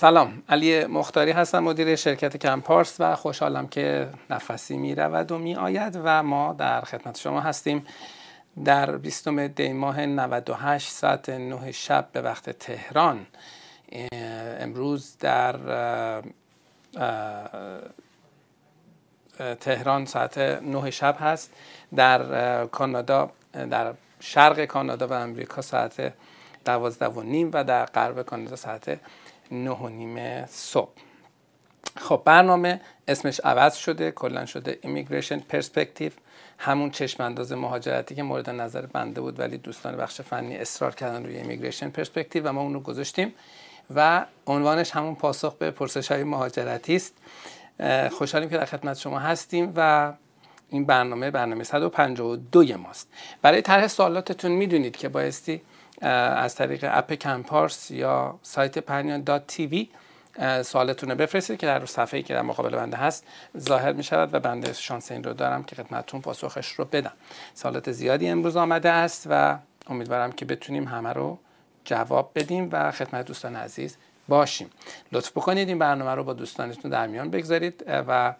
سلام علی مختاری هستم مدیر شرکت کمپارس و خوشحالم که نفسی می رود و می آید و ما در خدمت شما هستیم. در 20 دی ماه 98 ساعت 9 شب به وقت تهران امروز در تهران ساعت 9 شب هست. در کانادا در شرق کانادا و امریکا ساعت دوازده و نیم و در غرب کانادا ساعت نه و نیم صبح. خب برنامه اسمش عوض شده کلا شده immigration perspective همون چشم انداز مهاجرتی که مورد نظر بنده بود ولی دوستان بخش فنی اصرار کردن روی immigration perspective و ما اون رو گذاشتیم. و عنوانش همون پاسخ به پرسش های مهاجرتی است. خوشحالیم که در خدمت شما هستیم و این برنامه برنامه 152 ماست. برای طرح سوالاتتون می‌دونید که بایستی از طریق اپ کمپارس یا سایت پرنیان دات تیوی سوالتون رو بفرستید که در صفحه که در مقابل بنده هست ظاهر می شود و بنده شانس این رو دارم که خدمتتون پاسخش رو بدم. سوالات زیادی امروز آمده است و امیدوارم که بتونیم همه رو جواب بدیم و خدمت دوستان عزیز باشیم. لطف بکنید این برنامه رو با دوستانتون در میان بگذارید و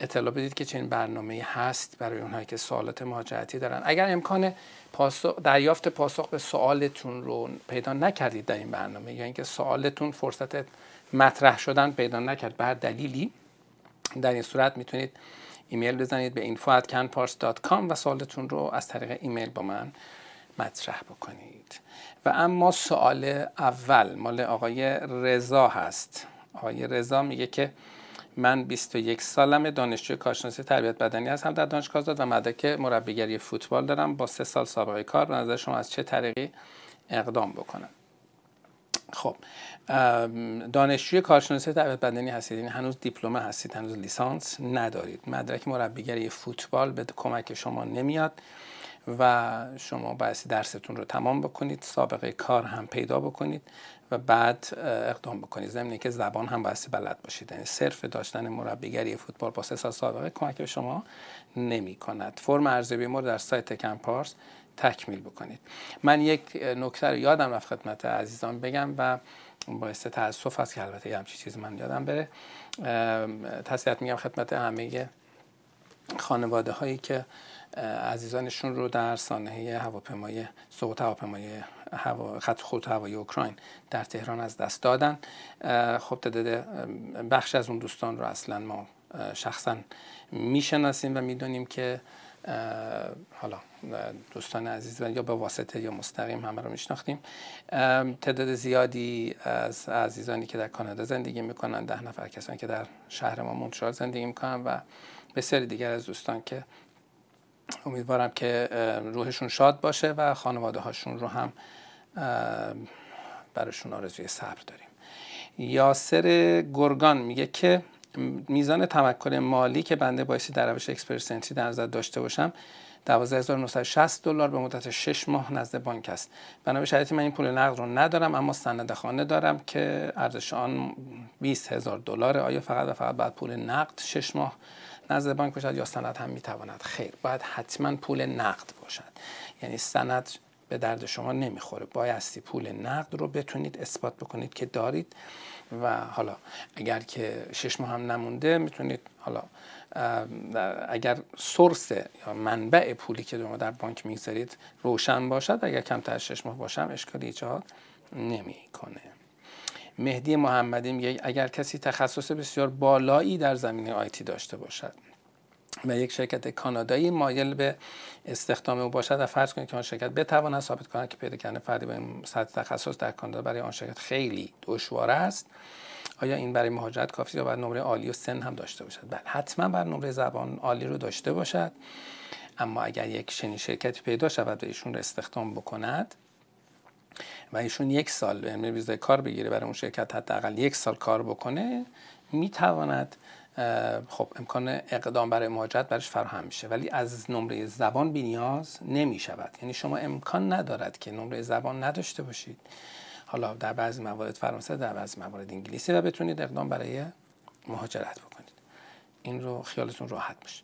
اطلاع بدید که چنین برنامه هست برای اونهایی که سوالات مهاجرتی دارن. اگر امکان پاسخ دریافت پاسخ به سوالتون رو پیدا نکردید در این برنامه یا اینکه سوالتون فرصت مطرح شدن پیدا نکرد به دلیلی در این صورت می‌تونید ایمیل بزنید به info@canpars.com و سوالتون رو از طریق ایمیل با من مطرح بکنید. و اما سوال اول مال آقای رضا هست. آقای رضا میگه که من 21 سالم دانشجوی کارشناسی تربیت بدنی هستم در دانشگاه آزاد و مدرک مربیگری فوتبال دارم. با سه سال سابقه کار به نظر شما از چه طریقی اقدام بکنم؟ خب دانشجوی کارشناسی تربیت بدنی هستید. یعنی هنوز دیپلم هستید هنوز لیسانس ندارید. مدرک مربیگری فوتبال به کمک شما نمیاد و شما باید درستون رو تمام بکنید. سابقه کار هم پیدا بکنید. و بعد اقدام بکنید. زمینی که زبان هم باید بلد باشید. یعنی صرف داشتن مربیگری فوتبال با سه سال سابقه کمک به شما نمی کند فرم ارزیابی ما در سایت کمپارس تکمیل بکنید. من یک نکته رو یادم رفت خدمت عزیزان بگم و باعث تاسف است که البته یه همچی چیزی من یادم بره. تسلیت میگم خدمت همه خانواده هایی که عزیزانشون رو در سانحه هواپیمای سقوط هواپیمای هوا خط خط هوایی اوکراین در تهران از دست دادن. خب تعداد بخش از اون دوستان رو اصلا ما شخصا می‌شناسیم و می‌دونیم که حالا دوستان عزیز یا به واسطه یا مستقیم همه رو میشناختیم. تعداد زیادی از عزیزانی که در کانادا زندگی می‌کنن ده نفر کسانی که در شهر ما مونترال زندگی می‌کنن و بسیاری دیگر از دوستان که امیدوارم که روحشون شاد باشه و خانواده هاشون رو هم براشون آرزوی صبر داریم. یاسر گرگان میگه که میزان تمکن مالی که بنده بایستی در روش اکسپرسنتی در نظر داشته باشم 12960 دلار به مدت 6 ماه نزد بانک است. بنا به شرایطی من این پول نقد رو ندارم اما سند خانه دارم که ارزش آن 20 هزار دلار آیا فقط و فقط بعد پول نقد 6 ماه نزد بانک باشد یا سند هم می‌تواند؟ خیر باید حتما پول نقد باشد. یعنی سند به درد شما نمی‌خوره. بایستی پول نقد رو بتونید اثبات بکنید که دارید و حالا اگر که شش ماه هم نمونده می‌تونید حالا اگر سورس یا منبع پولی که شما در بانک می‌گذارید روشن باشد اگر کمتر از شش ماه باشم اشکالی ایجاد نمی‌کنه. مهدی محمدی میگه اگر کسی تخصص بسیار بالایی در زمینه آیتی داشته باشد و یک شرکت کانادایی مایل به استخدام او باشد و فرض کنید که آن شرکت بتواند ثابت کند که پیدا کردن فردی با این سطح تخصص در کانادا برای آن شرکت خیلی دشوار است. آیا این برای مهاجرت کافی یا باید نمره عالی و سن هم داشته باشد؟ بله حتما بر نمره زبان عالی رو داشته باشد. اما اگر یک چنین شرکتی پیدا شود و ایشون رو استخدام بکند و ایشون یک سال ویزای کار بگیره برای اون شرکت حداقل یک سال کار بکنه می‌تواند خب امکان اقدام برای مهاجرت برش فراهم میشه. ولی از نمره زبان بی نیاز نمی شود یعنی شما امکان ندارد که نمره زبان نداشته باشید. حالا در بعضی موارد فرانسه در بعضی موارد انگلیسی و بتونید اقدام برای مهاجرت بکنید. این رو خیالتون راحت باشه.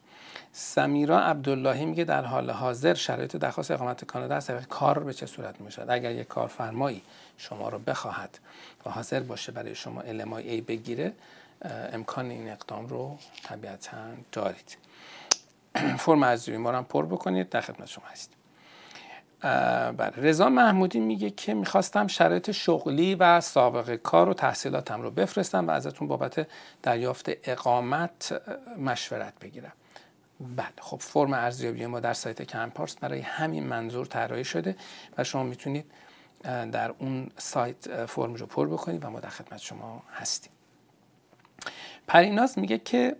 سمیرا عبداللهی میگه در حال حاضر شرایط درخواست اقامت کانادا از کار به چه صورت می‌شد اگر یک کارفرمایی شما رو بخواهد و حاضر باشه برای شما LMI ای بگیره امکان این اقدام رو طبیعتا دارید. فرم از ما هم پر بکنید. در خدمت شما هستیم. بله. رضا محمودی میگه که می‌خواستم شرایط شغلی و سابقه کار و تحصیلاتم رو بفرستم و ازتون بابت دریافت اقامت مشورت بگیرم. بله. خب فرم ارزیابی ما در سایت کمپارس برای همین منظور طراحی شده و شما می‌تونید در اون سایت فرم رو پر بکنید و ما در خدمت شما هستیم. پریناز میگه که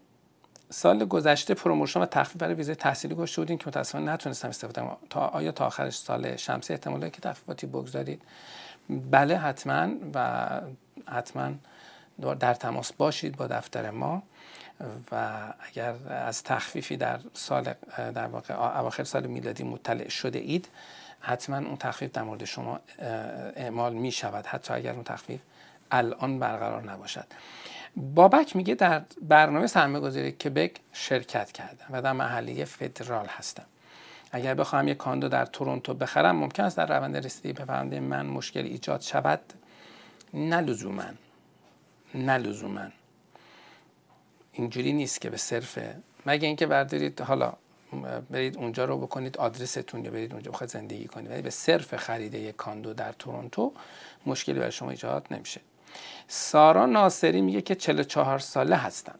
سال گذشته promotion و تخفیف برای ویزای تحصیلی گذاشته بودین که متاسفانه نتونستم استفاده کنم. تا آیا تا آخرش سال شمسی احتمالاً که تخفیفاتی بگذارید؟ بله حتما و حتما در تماس باشید با دفتر ما و اگر از تخفیفی در سال در واقع اواخر سال میلادی مطلع شده اید حتما اون تخفیف در مورد شما اعمال می شود حتی اگر اون تخفیف الان برقرار نباشد. بابک میگه در برنامه سرمایه گذاری کبک شرکت کردم و در محلی فدرال هستم. اگر بخواهم یک کاندو در تورنتو بخرم ممکن است در روند رسیدگی به پرونده من مشکل ایجاد شود؟ نه لزوما. نه اینجوری نیست که به صرف مگه اینکه بردارید حالا برید اونجا رو بکنید آدرستون یا برید اونجا بخواید زندگی کنید ولی به صرف خرید یک کاندو در تورنتو مشکلی برای شما ایجاد نمیشه. سارا ناصری میگه که 44 ساله هستم.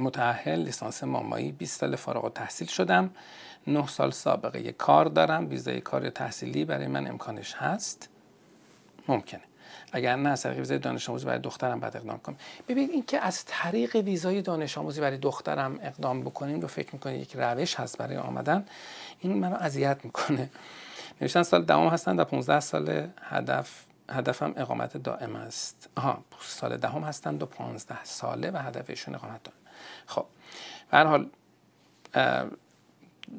متأهل لیسانس مامایی 20 سال فارغ و تحصیل شدم. 9 سال سابقه کار دارم. ویزای کار تحصیلی برای من امکانش هست. ممکنه. اگر نه از طریق ویزای دانش آموزی برای دخترم بعد اقدام کنم. ببینید این که از طریق ویزای دانش آموزی برای دخترم اقدام بکنیم رو فکر می‌کنید یک روش هست برای آمدن. این منو اذیت می‌کنه. نوشتن سال دهم هستن در 15 سال هدف هدفم اقامت دائم است. آها سال دهم هستند و 15 ساله و هدفشون اقامت دائم. خب به حال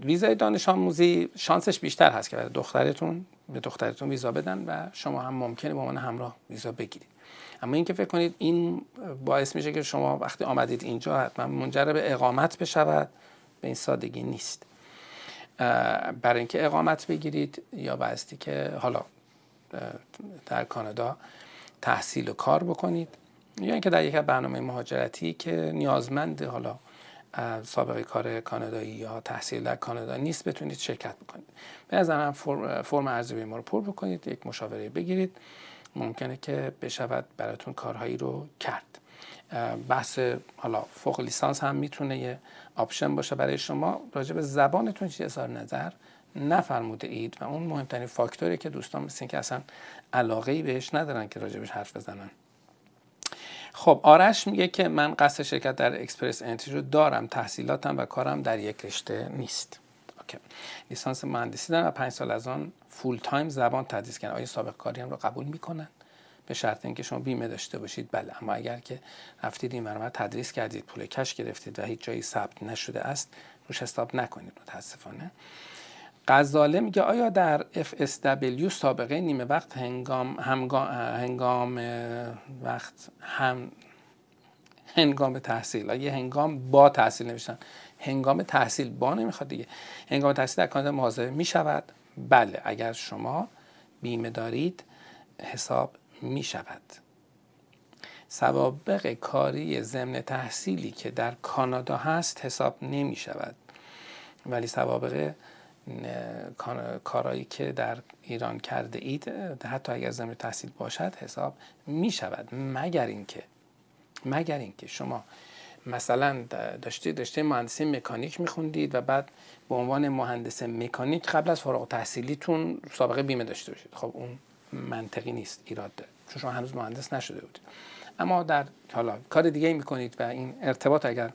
ویزای دانش آموزی شانسش بیشتر هست که برای دخترتون به دخترتون ویزا بدن و شما هم ممکنه با من همراه ویزا بگیرید. اما اینکه فکر کنید این باعث میشه که شما وقتی آمدید اینجا حتما منجر به اقامت بشود به این سادگی نیست. برای اینکه اقامت بگیرید یا بایستی که حالا در کانادا تحصیل و کار بکنید. یا اینکه در یک برنامه مهاجرتی که نیازمند حالا سابقه کار کانادایی یا تحصیل در کانادا نیست بتونید شرکت بکنید. به نظرم فرم, ارزیابی ما رو پر بکنید یک مشاوره بگیرید. ممکنه که بشود براتون کارهایی رو کرد. بحث حالا فوق لیسانس هم می‌تونه یه option باشه برای شما. راجع به زبانتون هیچی اظهار نظر نفرموده اید و اون مهمترین فاکتوری که دوستان مثل که اصلا علاقه بهش ندارن که راجبش حرف بزنن. خب آرش میگه که من قصد شرکت در Express Entry رو دارم تحصیلاتم و کارم در یک رشته نیست. OK. لیسانس مهندسی دارم و پنج سال از آن full time زبان تدریس کردن. آیا سابقه کاریم رو قبول می‌کنن؟ به شرط اینکه شما بیمه داشته باشید بله. اما اگر که رفتید این برنامه تدریس کردید پول cash گرفتید و هیچ جایی ثبت نشده است روش حساب نکنید متاسفانه. غزاله میگه آیا در FSW سابقه نیمه وقت هنگام هنگام وقت هم هنگام تحصیل؟ یه هنگام با تحصیل نوشتن؟ هنگام تحصیل با نمی‌خواد دیگه. هنگام تحصیل در کانادا می شود بله اگر شما بیمه دارید حساب می شود سوابق کاری ضمن تحصیلی که در کانادا هست حساب نمی شود ولی سوابق کارایی که در ایران کرده اید حتی اگر زمین تحصیل باشد حساب می شود مگر اینکه مگر اینکه شما مثلا داشتید داشته مهندسی مکانیک میخوندید و بعد به عنوان مهندس مکانیک قبل از فارغ تحصیلیتون سابقه بیمه داشته باشید. خب اون منطقی نیست ایراد داره. چون شما هنوز مهندس نشده بودید. اما در حالا کار دیگه می‌کنید و این ارتباط اگر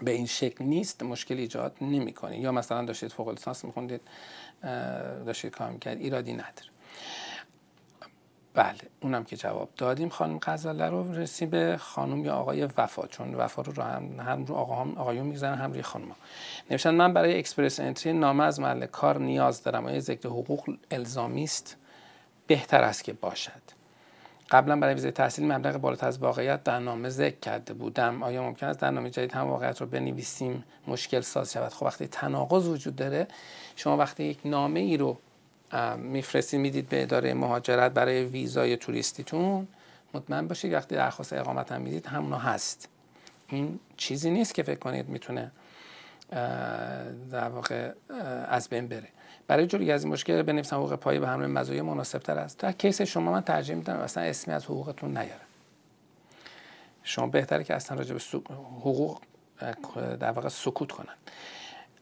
به این شکل نیست مشکل ایجاد نمی‌کنه. یا مثلا داشتید فوق لیسانس میخوندید داشتید کار می‌کرد ایرادی نداره. بله اونم که جواب دادیم خانم غزاله رو رسیم به خانم یا آقای وفا چون وفا رو, هم هم رو آقا هم آقایون می‌گذارن هم روی خانم نوشتن من برای اکسپرس انتری نامه از محل کار نیاز دارم. آیا ذکر حقوق الزامی است بهتر است که باشد؟ قبلا برای ویزای تحصیل مبلغ بالاتر از واقعیت در نامه ذکر کرده بودم. آیا ممکن است در نامه جدید هم واقعیت رو بنویسیم؟ مشکل ساز شود. خب وقتی تناقض وجود داره شما وقتی یک نامه ای رو میفرستید می‌دید به اداره مهاجرت برای ویزای توریستیتون مطمئن باشید وقتی درخواست اقامت هم می‌دید همونو هست. این چیزی نیست که فکر کنید می‌تونه در واقع از بین بره. برای جلوگیری از این مشکل بنویسم حقوق پایه به همراه مزایای مناسب تر است. در کیس شما من ترجیح میدم اصلا اسمی از حقوقتون نیارم شما بهتره که اصلا راجع به حقوق در واقع سکوت کنن.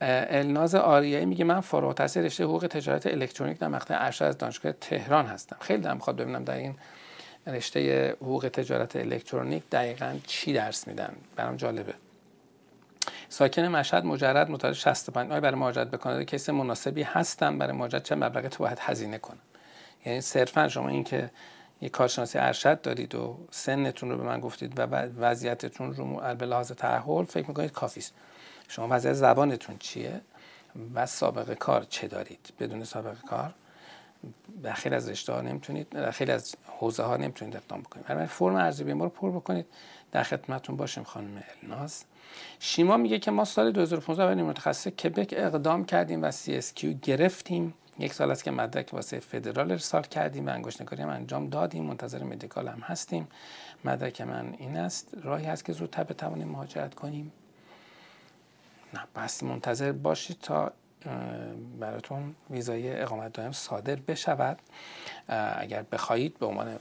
الناز آریایی میگه من فارغ التحصیل رشته حقوق تجارت الکترونیک در مقطع ارشد از دانشگاه تهران هستم. خیلی دارم می‌خواد ببینم در این رشته حقوق تجارت الکترونیک دقیقا چی درس میدن. برام جالبه. ساکن مشهد مجرد متولد 65 آیا برای مهاجرت به کانادا کیس مناسبی هستم برای مهاجرت چه مبلغی تو باید هزینه کنم یعنی صرفا شما این که یک کارشناسی ارشد دارید و سنتون رو به من گفتید و وضعیتتون رو به لحاظ تحول فکر می‌کنید کافی است. شما وضعیت زبانتون چیه و سابقه کار چه دارید؟ بدون سابقه کار. در خیلی از رشته ها نمی‌تونید در خیلی از حوزه ها نمی‌تونید اقدام بکنید. برای فرم ارزی بیمار رو پر بکنید. در خدمتتون باشیم خانم الناز. شیما میگه که ما سال 2015 برای متخصص کبک اقدام کردیم و CSQ گرفتیم. یک سال است که مدرک واسه فدرال ارسال کردیم و انگشتنگاری هم انجام دادیم. منتظر مدیکال هم هستیم. مدرک من این است. راهی هست که زودتر بتوانیم مهاجرت کنیم. نه بس منتظر باشید تا براتون ویزای اقامت دائم صادر بشود. اگر بخواهید به عنوان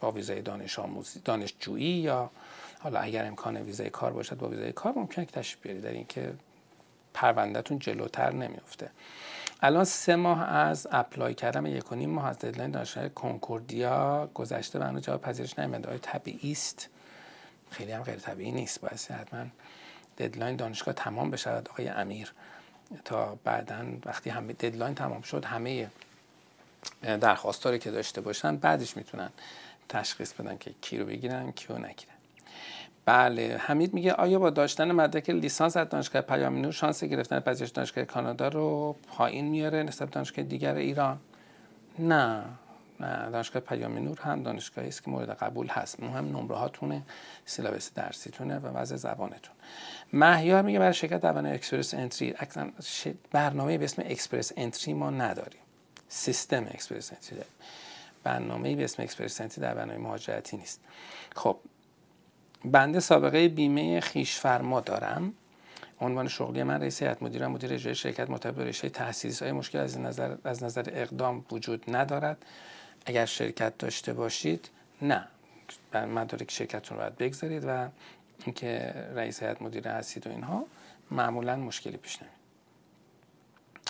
با ویزای دانش آموزی دانشجویی یا حالا اگر امکان ویزای کار باشد با ویزای کار ممکنه که تشریف بیارید. در اینکه پروندهتون جلوتر نمیفته الان سه ماه از apply کردم یک و نیم ماه از deadline دانشگاه کنکوردیا گذشته و هنوز جواب پذیرش نیامده. آیا طبیعی است. خیلی هم غیر طبیعی نیست. باید حتما deadline دانشگاه تمام بشود. آقای امیر تا بعدا وقتی همه deadline تمام شد همه درخواستایی که داشته باشن بعدش می‌تونن تشخیص بدن که کی رو بگیرن کیو نگیرن. بله حمید میگه آیا با داشتن مدرک لیسانس از دانشگاه پیام نور شانس گرفتن پذیرش دانشگاه کانادا رو پایین میاره نسبت دانشگاه دیگر ایران؟ نه. دانشگاه پیام نور هم دانشگاهی است که مورد قبول هست. مهم نمره هاتونه syllabus درسیتونه و وضع زبانتون. مهیار میگه برای شرکت برنامه Express Entry برنامه به اسم Express Entry ما نداریم. سیستم Express Entry برنامه به اسم Express Entry در برنامه مهاجرتی نیست. خب بنده سابقه بیمه خویش فرما دارم. عنوان شغلی من رئیس هیئت مدیره مدیر اجرایی شرکت مطابق رشته تحصیلی های مشکل از نظر از نظر اقدام وجود ندارد. اگر شرکت داشته باشید نه. مدارک شرکتتون رو باید بگذارید و اینکه رئیس هیئت مدیره هستید و اینها معمولا مشکلی پیش نمید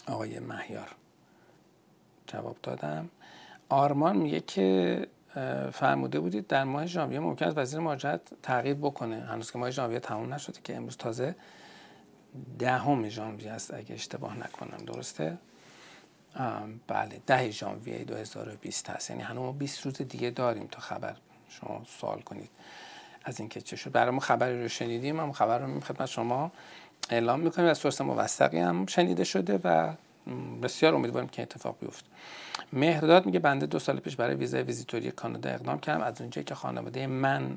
آقای مهیار. جواب دادم. آرمان میگه که فرموده بودید در ماه ژانویه ممکن است وزیر مهاجرت تغییر بکنه. هنوز که ماه ژانویه تموم نشده که امروز تازه دهم ژانویه است اگه اشتباه نکنم. درسته؟ بله ده ژانویه 2020 هست. یعنی هنوز 20 روز دیگه داریم تا خبر شما سوال کنید از اینکه چه شد. برای ما خبری رو شنیدیم هم خبر رو خدمت شما اعلام می‌کنیم. و سورس موثقی هم شنیده شده و بسیار امیدواریم که اتفاق بیفته. مهرداد میگه بنده دو سال پیش برای ویزای ویزیتوری کانادا اقدام کردم. از اونجایی که خانواده من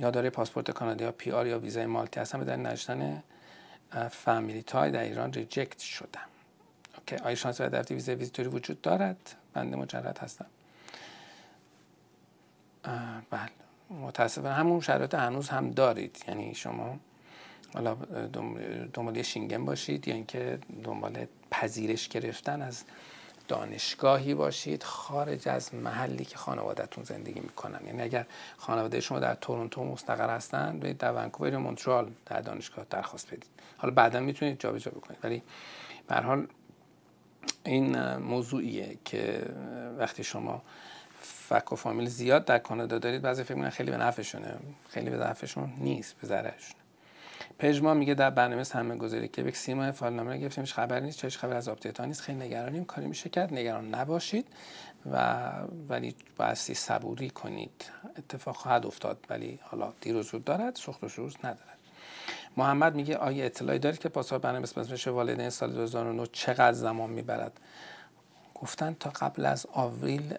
یا داره پاسپورت کانادا یا پی آر یا ویزای مالتی هستم در نشدن family tie در ایران reject شدم okay آیا شانس برای دفتر ویزای ویزیتوری وجود دارد. بنده مجرد هستم. بله. متاسفانه همون شرایط هنوز هم دارید. یعنی شما حالا دنبال شینگن باشید یا اینکه دنبال پذیرش گرفتن از دانشگاهی باشید خارج از محلی که خانوادهتون زندگی می‌کنن. یعنی اگر خانواده شما در تورنتو مستقر هستن در ونکوور یا مونترال در دانشگاه درخواست بدید. حالا بعدا می‌تونید جابجا بکنید. ولی به حال این موضوعیه که وقتی شما فک و فامیل زیاد در کانادا دارید بعضی فکر خیلی به نفعشونه. خیلی به نفعشون نیست به ضررشونه پژما میگه در برنامه همه گذاری که یک سیما فایل گرفتیم هیچ خبر نیست چه خبر از آپدیت نیست خیلی نگرانیم کاری میشه کرد نگران نباشید و ولی بایستی صبوری کنید. اتفاق خواهد افتاد ولی حالا دیر و زود دارد سخت و روز ندارد. محمد میگه آیا اطلاعی دارید که پاسپورت برنامه اسمش والدین سال 2009 چقدر زمان می‌برد؟ گفتن تا قبل از آوریل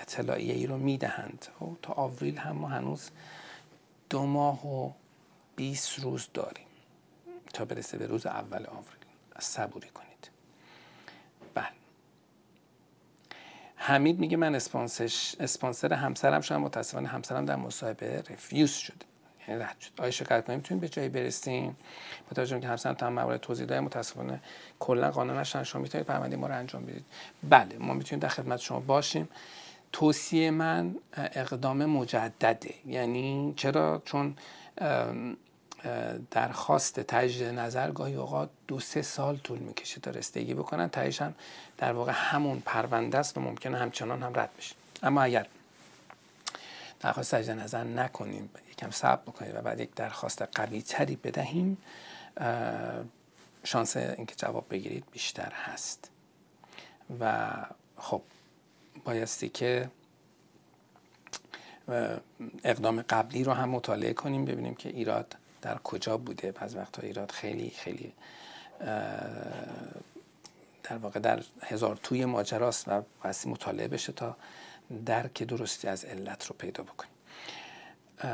اطلاعیه ای رو می‌دهند. خب، تا آوریل هم هنوز دو ماه و 20 روز داریم تا برسه به روز اول آوریل. صبوری کنید. بله. حمید میگه من اسپانسر همسرم شدم متاسفانه همسرم در مصاحبه رفیوز شده. رد شد. آیا شکایت کنیم می‌تونیم به جایی برسیم با توجه که همسرم تا موارد توضیح داده متاسفانه کلا قانون نشن. شما می‌تونید پرونده ما رو انجام بدید. بله ما می‌تونیم در خدمت شما باشیم. توصیه من اقدام مجدده. یعنی چرا؟ چون درخواست تجدید نظر گاهی اوقات دو سه سال طول می‌کشه تا رسیدگی بکنن. تهش هم در واقع همون پرونده است و ممکنه همچنان هم رد بشه. اما اگر درخواست تجدید نظر نکنیم. یکم صبر بکنیم و بعد یک درخواست قوی تری بدهیم شانس اینکه جواب بگیرید بیشتر هست. و خب بایستی که اقدام قبلی رو هم مطالعه کنیم ببینیم که ایراد در کجا بوده. بعض وقتا ایراد خیلی خیلی در واقع در هزار توی ماجراست و بسی مطالعه بشه تا درک درستی از علت رو پیدا بکنیم.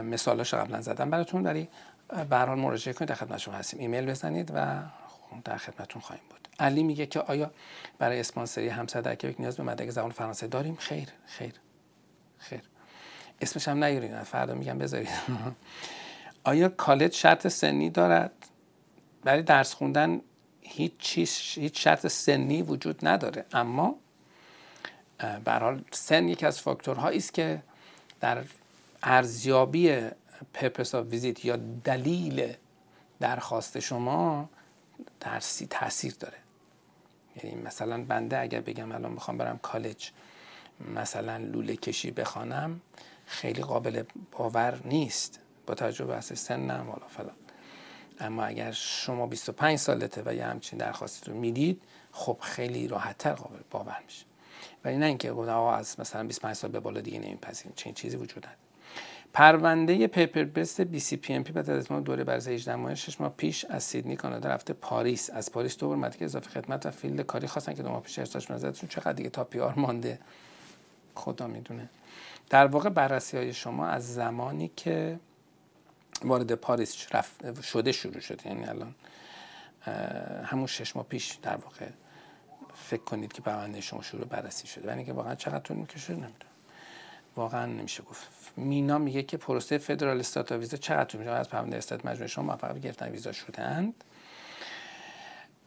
مثالش قبلا زدم براتون ولی به حال مراجعه کنید در خدمت شما هستیم. ایمیل بزنید و در خدمتتون خواهیم بود. علی میگه که آیا برای اسپانسری همسر در کبک نیاز به مدرک زبان فرانسه داریم؟ خیر خیر خیر. اسمش هم نیارید فردا میگم بذارید. آیا کالج شرط سنی دارد؟ برای درس خوندن هیچ چیز هیچ شرط سنی وجود نداره. اما به حال سن یکی از فاکتورهایی است که در ارزیابی purpose of visit یا دلیل درخواست شما درسی تاثیر داره. یعنی مثلا بنده اگر بگم الان می‌خوام برم کالج مثلا لوله کشی بخوانم خیلی قابل باور نیست. با توجه به اساس سنم حالا فلان. اما اگر شما 25 سالته و یه همچین درخواستی رو می‌دید خب خیلی راحتتر قابل باور میشه. ولی نه اینکه آقا از مثلا 25 سال به بالا دیگه نمیپذیریم چنین چیزی وجود نداره. پرونده پیپر بست بی سی پی ام پی بعد از دوره برای 18 ماه 6 ماه پیش از سیدنی کانادا رفته پاریس. از پاریس دو بار اضافه خدمت و فیلد کاری خواستن که دو ماه پیش ارسالش نظرتون چقدر دیگه تا پی آر مانده؟ خدا می‌دونه. در واقع بررسی های شما از زمانی که وارد پاریس شده شروع شده یعنی الان همون شش ماه پیش در واقع فکر کنید که پرونده شما شروع بررسی شده. ولی که واقعا چقدر طول می‌کشه نمی‌دونم. واقعا نمیشه گفت. مینا میگه که پروسه فدرال استات ویزا چقدر طول میشه از پرونده استات مجموعه شما موفق گرفتن ویزا شدند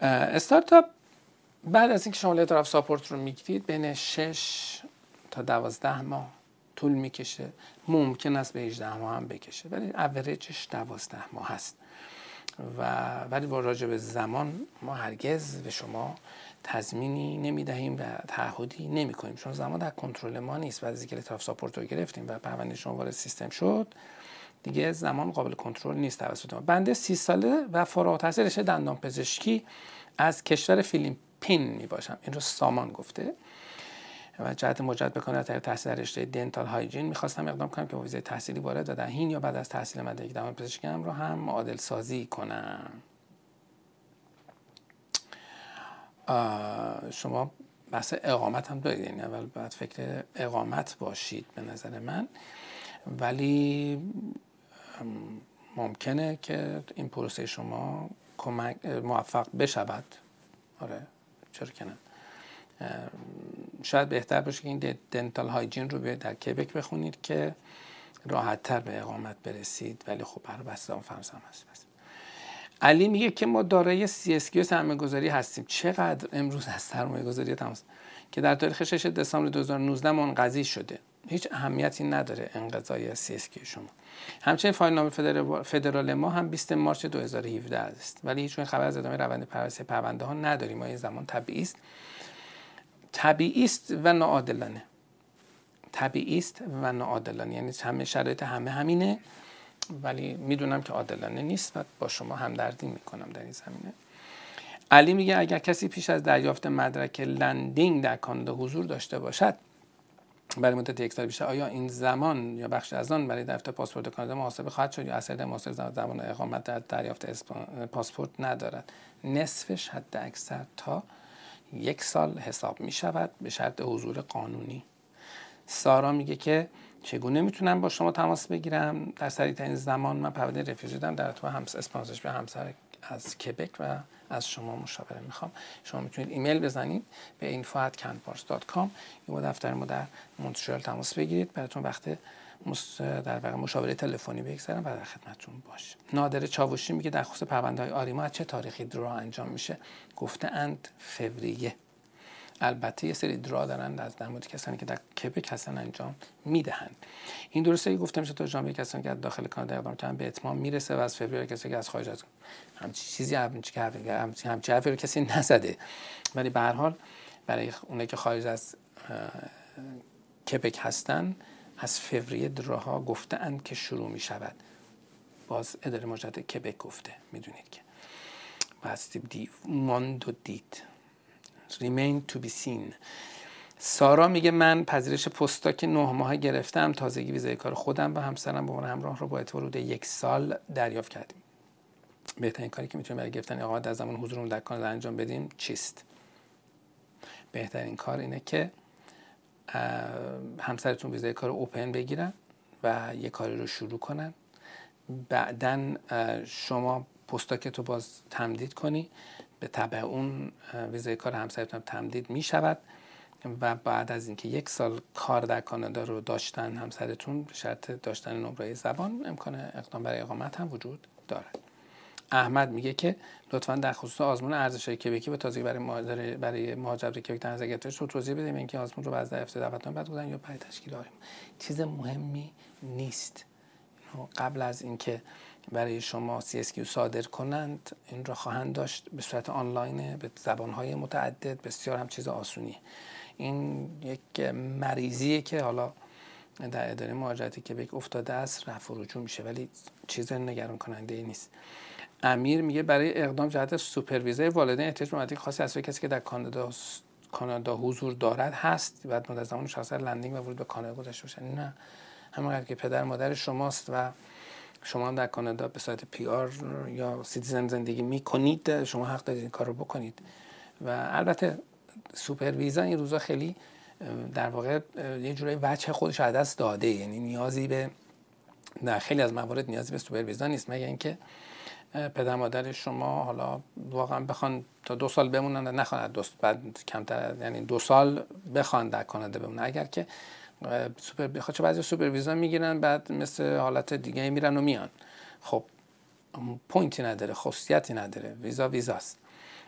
استارتاپ بعد از اینکه شما لتر ساپورت رو می‌گیرید بین 6 تا 12 ماه طول می‌کشه. ممکن است به 18 ماه هم بکشه. ولی اوریجش 12 ماه هست. و ولی با راجع به زمان ما هرگز به شما تضمینی نمی‌دهیم و تعهدی نمی کنیم چون زمان در کنترل ما نیست. بعد از اینکه لتر ساپورت رو گرفتیم و پرونده شما وارد سیستم شد دیگه زمان قابل کنترل نیست توسط ما. بنده سی ساله و فارغ التحصیل رشته دندان پزشکی از کشور فیلیپین می باشم این رو سامان گفته. و جهت مجدد بکنه در تحصیل رشته دنتال هایجین می‌خواستم اقدام کنم که ویزای تحصیلی وارد در هین یا بعد از تحصیل مدرک دندان پزشکی هم رو هم معادل سازی کنم. شما بحث اقامت هم دارید یعنی اول باید فکر اقامت باشید به نظر من. ولی ممکنه که این پروسه شما کمک موفق بشود. آره چرا که نه. شاید بهتر باشه که این دنتال هایجین رو در کبک بخونید که راحت تر به اقامت برسید ولی خب بر بسته فرض هم هست. علی میگه که ما دارای سی اس سرمایه گذاری هستیم. چقدر امروز از سرمایه گذاری تماس؟ که در تاریخ 6 دسامبر 2019 منقضی شده. هیچ اهمیتی نداره انقضای سی اس شما. همچنین فایل نامه فدرال ما هم 20 مارچ 2017 است. ولی هیچ خبر از ادامه روند پرونده پرونده ها نداریم. ما این زمان طبیعی است. طبیعی است و ناعادلانه. طبیعی است و ناعادلانه. یعنی همه شرایط همه همینه. ولی می‌دونم که عادلانه نیست و با شما همدردی می‌کنم در این زمینه. علی میگه اگر کسی پیش از دریافت مدرک landing در کانادا حضور داشته باشد برای مدت یک سال بیشتر آیا این زمان یا بخش از آن برای دریافت پاسپورت کانادا محاسبه خواهد شد یا اثر محاسبه زمان اقامت در دریافت پاسپورت ندارد؟ نصفش حد اکثر تا یک سال حساب می شود به شرط حضور قانونی. سارا میگه که چگونه می‌تونم با شما تماس بگیرم؟ در سریع ترین زمان من پرونده رفیوژی دارم در تو همس اسپانسرش به همسر از کبک و از شما مشاوره می‌خوام. شما می‌تونید ایمیل بزنید به info@canpars.com یا با دفتر ما در مونترال تماس بگیرید. براتون وقت در واقع مشاوره تلفنی بگذارم و در خدمتتون باشه. نادر چاوشی میگه در خصوص پرونده های آریما از چه تاریخی درا انجام میشه؟ گفته اند فوریه. البته یه سری درا دارن از در مورد کسانی که در کبک هستن انجام می‌دهند. این درسته میشه تا جامعه کسانی که داخل کانادا اقدام کردن به اتمام می‌رسه و از فوریه کسی که از خارج از همچی چیزی همچی حرفی رو کسی نزده. ولی به هر حال برای اونایی که خارج از کبک هستن از فوریه دراها گفته اند که شروع می شود باز اداره مجدد کبک گفته. می‌دونید که. بستی دی و دید. Remain to be seen. سارا میگه من پذیرش پستاک نه ماه گرفتم تازگی ویزای کار خودم و همسرم به عنوان همراه رو با اعتبار یک سال دریافت کردیم. بهترین کاری که می‌تونیم برای گرفتن اقامت در زمان حضورمون در کانادا انجام بدیم چیست؟ بهترین کار اینه که همسرتون ویزای کار اوپن بگیرن و یه کاری رو شروع کنن. بعدا شما پستاکت رو باز تمدید کنی به طبع اون ویزای کار همسرتون تمدید می شود و بعد از اینکه یک سال کار در کانادا رو داشتن همسرتون به شرط داشتن نمره زبان امکان اقدام برای اقامت هم وجود دارد. احمد میگه که لطفا در خصوص آزمون ارزش کبکی به تازگی برای مهاجر برای مهاجرت کبک نظر گرفته شد توضیح بدیم اینکه آزمون رو از دفتر دعوتنامه بعد بودن یا برای تشکیل آریم چیز مهمی نیست. قبل از اینکه برای شما CSQ صادر کنند این را خواهند داشت. به صورت آنلاین به زبانهای متعدد بسیار هم چیز آسونی. این یک مریضیه که حالا در اداره مهاجرت کبک افتاده است رفع و رجوع میشه ولی چیز نگران کننده ای نیست. امیر میگه برای اقدام جهت super visa والدین احتیاج به خاصی از کسی که در کانادا کانادا حضور دارد هست بعد مدت زمان شخصا landing و ورود به کانادا گذاشته باشه نه همونقدر که پدر مادر شماست و شما هم در کانادا به صورت PR یا citizen زندگی می‌کنید شما حق دارید این کار رو بکنید. و البته super visa این روزا خیلی در واقع یه جورایی وجه خودش از دست داده. یعنی نیازی به در خیلی از موارد نیازی به super visa نیست. مگه اینکه پدر مادر شما حالا واقعا بخوان تا دو سال بمونن نخوان دو بعد کمتر یعنی دو سال بخوان در کانادا بمونن. اگر که سوپر بخواد چه بعضی super visa می‌گیرن بعد مثل حالت دیگه میرن و میان. خب point ی نداره خصوصیتی نداره ویزا ویزاست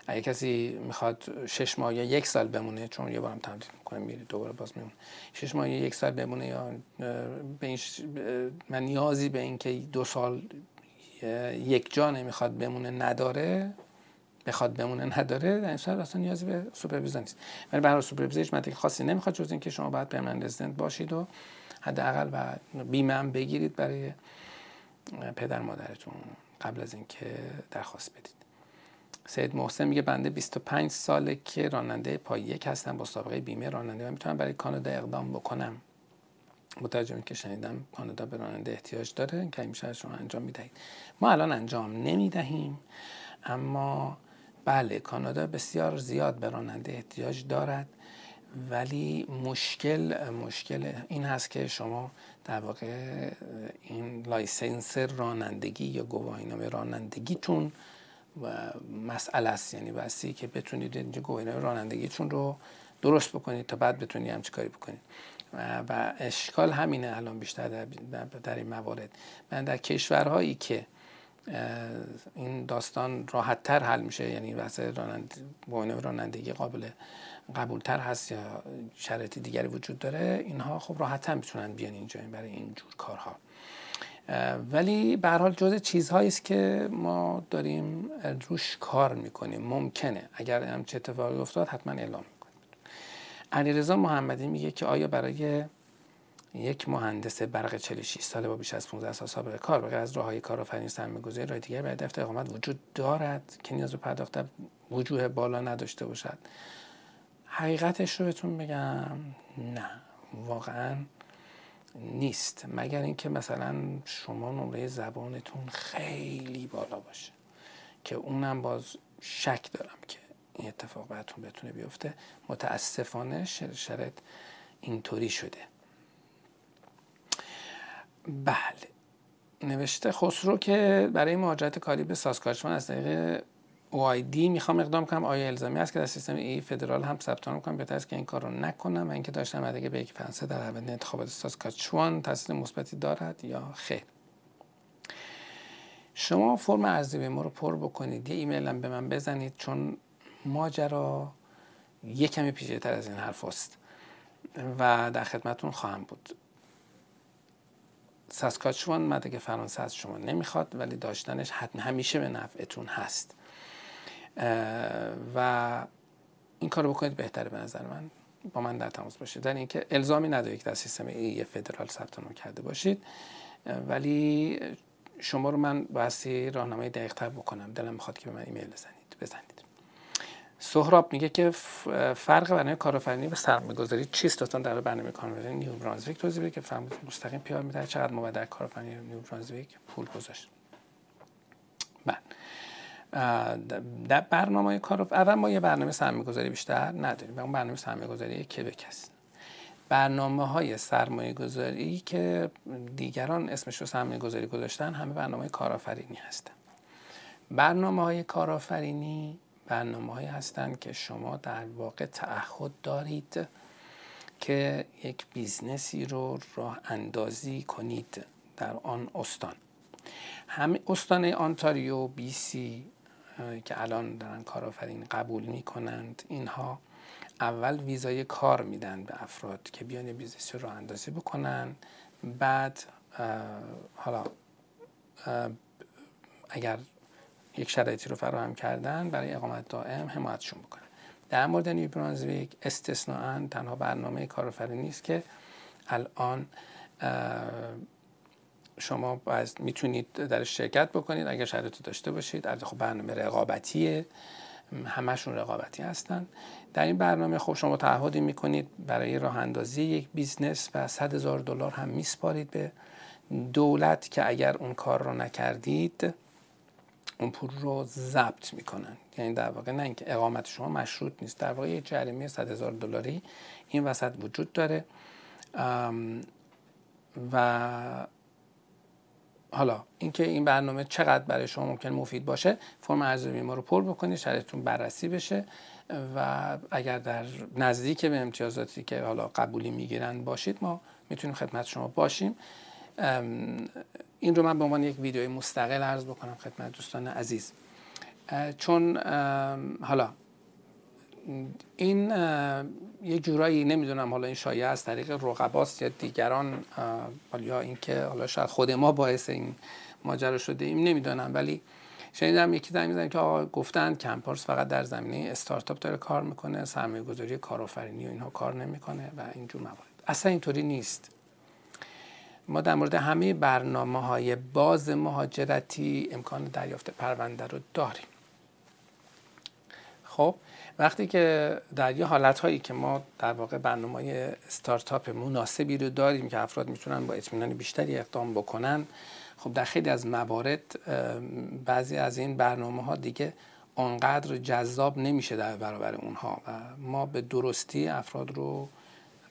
اگه کسی می‌خواد شش ماه یا یک سال بمونه چون یه بارم تمدید می‌کنه میره دوباره باز میمونه. شش ماه یا یک سال بمونه یا به این من نیازی به اینکه دو سال یک جا نمی‌خواد بمونه نداره. بخواد بمونه نداره در این صورت اصلا نیازی به super visa نیست. ولی برای super visa مدرک خاصی نمی‌خواد جز اینکه شما باید permanent resident باشید و حداقل و بیمه هم بگیرید برای پدر مادرتون قبل از اینکه درخواست بدید. سید محسن میگه بنده 25 ساله که راننده پای یک هستم با سابقه بیمه راننده و می‌تونم برای کانادا اقدام بکنم. متوجه که شنیدم کانادا به راننده احتیاج داره که میشه شما انجام می‌دهید. ما الان انجام نمی‌دهیم اما بله کانادا بسیار زیاد به راننده احتیاج دارد ولی مشکل مشکل این هست که شما در واقع این license رانندگی یا گواهینامه رانندگیتون و مسئله است. یعنی بسی که بتونید اینجا گواهینامه رانندگیتون رو درست بکنید تا بعد بتونید همچی کاری بکنید. و اشکال همینه الان بیشتر در, در این موارد. من در کشورهایی که این داستان راحت تر حل میشه یعنی واسه رانند رانندگی قابل قبولتر هست یا شرایط دیگری وجود داره اینها خب راحت هم می‌تونن بیان اینجا برای این جور کارها. ولی به هر حال جزء چیزهایی است که ما داریم روش کار می‌کنیم. ممکنه. اگر هم چه اتفاقی افتاد حتما اعلام می‌کنیم. علیرضا محمدی میگه که آیا برای یک مهندس برق 46 ساله با بیش از 15 سال سابقه کار بغیر از راههای کارآفرینی سرمایه‌گذاری راه دیگر برای دفتر اقامت وجود دارد که نیاز به پرداخت وجوه بالا نداشته باشد. حقیقتش رو بهتون بگم نه واقعا نیست. مگر اینکه مثلا شما نمره زبانتون خیلی بالا باشه که اونم باز شک دارم که این اتفاق براتون بتونه بیفته. متاسفانه شرط اینطوری شده. بله. نوشته خسرو که برای مهاجرت کاری به ساسکاچوان از طریق OID می‌خوام اقدام کنم. آیا الزامی است که در سیستم ای فدرال هم ثبت نام کنم؟ بهتر است که این کار نکنم و اینکه داشتم ادگه به یک فرانسه در اول انتخابات ساسکاچوان تاثیر مثبتی دارد یا خیر. شما فرم ارزی به ما رو پر بکنید. یه ایمیل هم به من بزنید چون ماجرا یه کمی پیچیده تر از این حرف است و در خدمتون خواهم بود. ساسکاچوان مدگه فرانسه از شما نمی‌خواد ولی داشتنش حتما همیشه به نفعتون هست. و این کار رو بکنید بهتره به نظر من. با من در تماس باشید. در اینکه الزامی ندارید که در سیستم ای فدرال ثبت نام کرده باشید. ولی شما رو من بایستی راهنمای دقیق تر بکنم. دلم می‌خواد که به من ایمیل بزنید. بزنید. سهراب میگه که فرق برنامه کارآفرینی و سرمایه‌گذاری چیست؟ لطفا در برنامه کارآفرینی نیو برانزویک توضیح بده که فهم مستقیم پیار میده چقدر ما در کارآفرینی نیو برانزویک پول گذاشت. بله. در برنامه کار اول ما یه برنامه سرمایه گذاری بیشتر نداریم اون برنامه سرمایه گذاری کبک است برنامه های سرمایه گذاری که دیگران اسمش رو سرمایه گذاری گذاشتن همه برنامه کارآفرینی هستن. برنامه های کارآفرینی برنامه های هستند که شما در واقع تعهد دارید که یک business ی رو راه اندازی کنید در آن استان. همه استان آنتاریو بی سی که الان دارن کارآفرین قبول می‌کنند اینها اول ویزای کار میدن به افراد که بیان business رو راه اندازی بکنن. بعد حالا اگر یک شرایطی رو فراهم کردن برای اقامت دائم حمایتشون بکنن. در مورد نیو برانزویک استثناء تنها برنامه کارآفرینی است که الان شما می‌تونید در شرکت بکنید. اگر شرایط داشته باشید از خب برنامه رقابتیه. همشون رقابتی هستن. در این برنامه خب شما تعهدی می‌کنید برای راه اندازی یک business و 100 هزار دلار هم میسپارید به دولت که اگر اون کار رو نکردید اون پول رو ضبط می‌کنن. یعنی در واقع نه اینکه اقامت شما مشروط نیست. در واقع یک جریمه 100 هزار دلاری این وسط وجود داره. و حالا اینکه این برنامه چقدر برای شما ممکن مفید باشه فرم ارزیابی ما رو پر بکنید شرایطتون بررسی بشه. و اگر در نزدیک به امتیازاتی که حالا قبولی می‌گیرن باشید ما می‌تونیم خدمت شما باشیم. این رو من به عنوان یک ویدیوی مستقل عرض بکنم خدمت دوستان عزیز. چون حالا این یه جورایی نمی‌دونم حالا این شایعه از طریق رقباست یا دیگران یا اینکه حالا شاید خود ما باعث این ماجرا شده ایم نمی‌دونم. ولی شنیدم یکی زنگ می‌زنه که آقا گفتن کمپارس فقط در زمینه استارتاپ داره کار می‌کنه سرمایه گذاری کارآفرینی و اینها کار نمی‌کنه و اینجور موارد. اصلا اینطوری نیست. ما در مورد همه برنامه های باز مهاجرتی امکان دریافت پرونده رو داریم. خب وقتی که در یه حالت هایی که ما در واقع برنامه استارتاپ مناسبی رو داریم که افراد می‌تونن با اطمینان بیشتری اقدام بکنن خب در خیلی از موارد بعضی از این برنامه ها دیگه آنقدر جذاب نمیشه در برابر اونها و ما به درستی افراد رو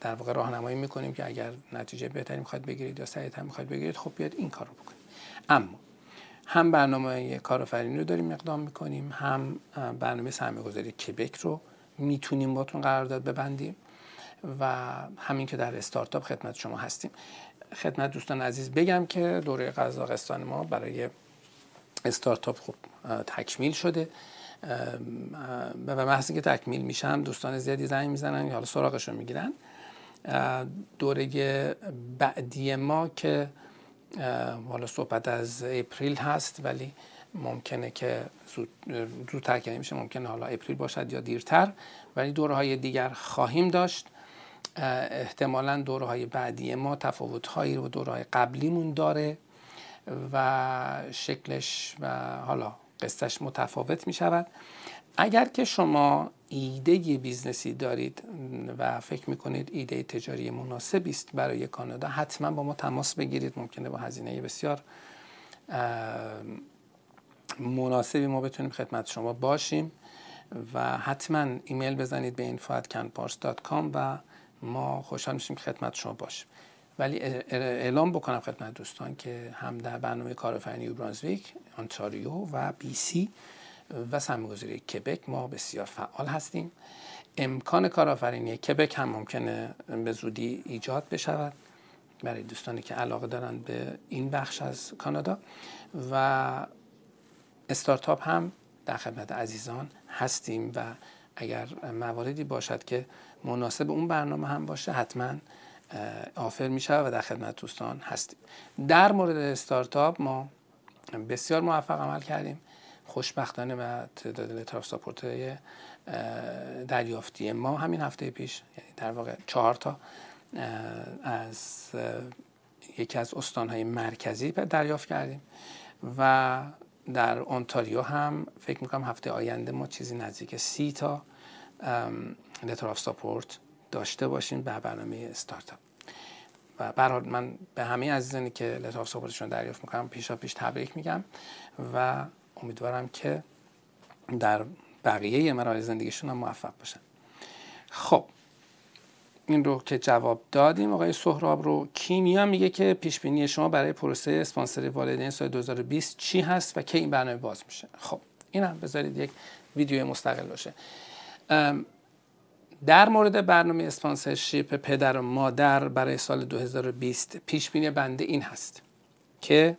در واقع راهنمایی می‌کنیم که اگر نتیجه بهتری می‌خواید بگیرید یا سریعتر می‌خواید بگیرید خب بیاد این کار رو بکنید. اما هم برنامه کارآفرینی رو داریم اقدام می‌کنیم هم برنامه سرمایه گذاری کبک رو می‌تونیم باتون قرارداد ببندیم و همین که در استارتاپ خدمت شما هستیم. خدمت دوستان عزیز بگم که دوره قزاقستان ما برای استارتاپ خوب تکمیل شده. و محض که تکمیل میشم دوستان زیادی زنگ می‌زنن یا حالا سراغش رو می‌گیرن. دوره بعدی ما که حالا صحبت از اپریل هست ولی ممکنه که زودتر که نمیشه ممکنه حالا اپریل باشد یا دیرتر ولی دوره های دیگر خواهیم داشت. احتمالا دوره های بعدی ما تفاوت هایی رو دوره های قبلیمون داره و شکلش و حالا قصتش متفاوت می شود اگر که شما ایده بیزنسی دارید و فکر می‌کنید ایده تجاری مناسبی است برای کانادا حتما با ما تماس بگیرید ممکنه با هزینه بسیار مناسبی ما بتونیم خدمت شما باشیم و حتما ایمیل بزنید به info.canpars.com و ما خوشحال میشیم خدمت شما باشیم. ولی اعلام بکنم خدمت دوستان که هم در برنامه کارآفرینی برانزویک آنتاریو و بی سی و سرمایه‌گذاری کبک ما بسیار فعال هستیم. امکان کارآفرینی کبک هم ممکنه به زودی ایجاد بشود برای دوستانی که علاقه دارن به این بخش از کانادا. و استارتاپ هم در خدمت عزیزان هستیم و اگر مواردی باشد که مناسب اون برنامه هم باشه حتما آفر می شود و در خدمت دوستان هستیم. در مورد استارتاپ ما بسیار موفق عمل کردیم. خوشبختانه و تعداد لتر ساپورت دریافتی ما همین هفته پیش یعنی در واقع چهار تا از یکی از استانهای مرکزی دریافت کردیم و در اونتاریو هم فکر می‌کنم هفته آینده ما چیزی نزدیک سی تا letter support داشته باشیم به برنامه استارتاپ. و برحال من به همه عزیزانی که letter of support شون دریافت می‌کنم پیشا پیش تبریک میگم و امیدوارم که در بقیه مراحل زندگیشون هم موفق باشن. خب این رو که جواب دادیم آقای سهراب رو کیمیا میگه که پیش بینی شما برای پروسه اسپانسری والدین سال 2020 چی هست و کی این برنامه باز میشه؟ خب این هم بذارید یک ویدیو مستقل باشه. در مورد برنامه اسپانسرشیپ پدر و مادر برای سال 2020 پیش بینی بنده این هست که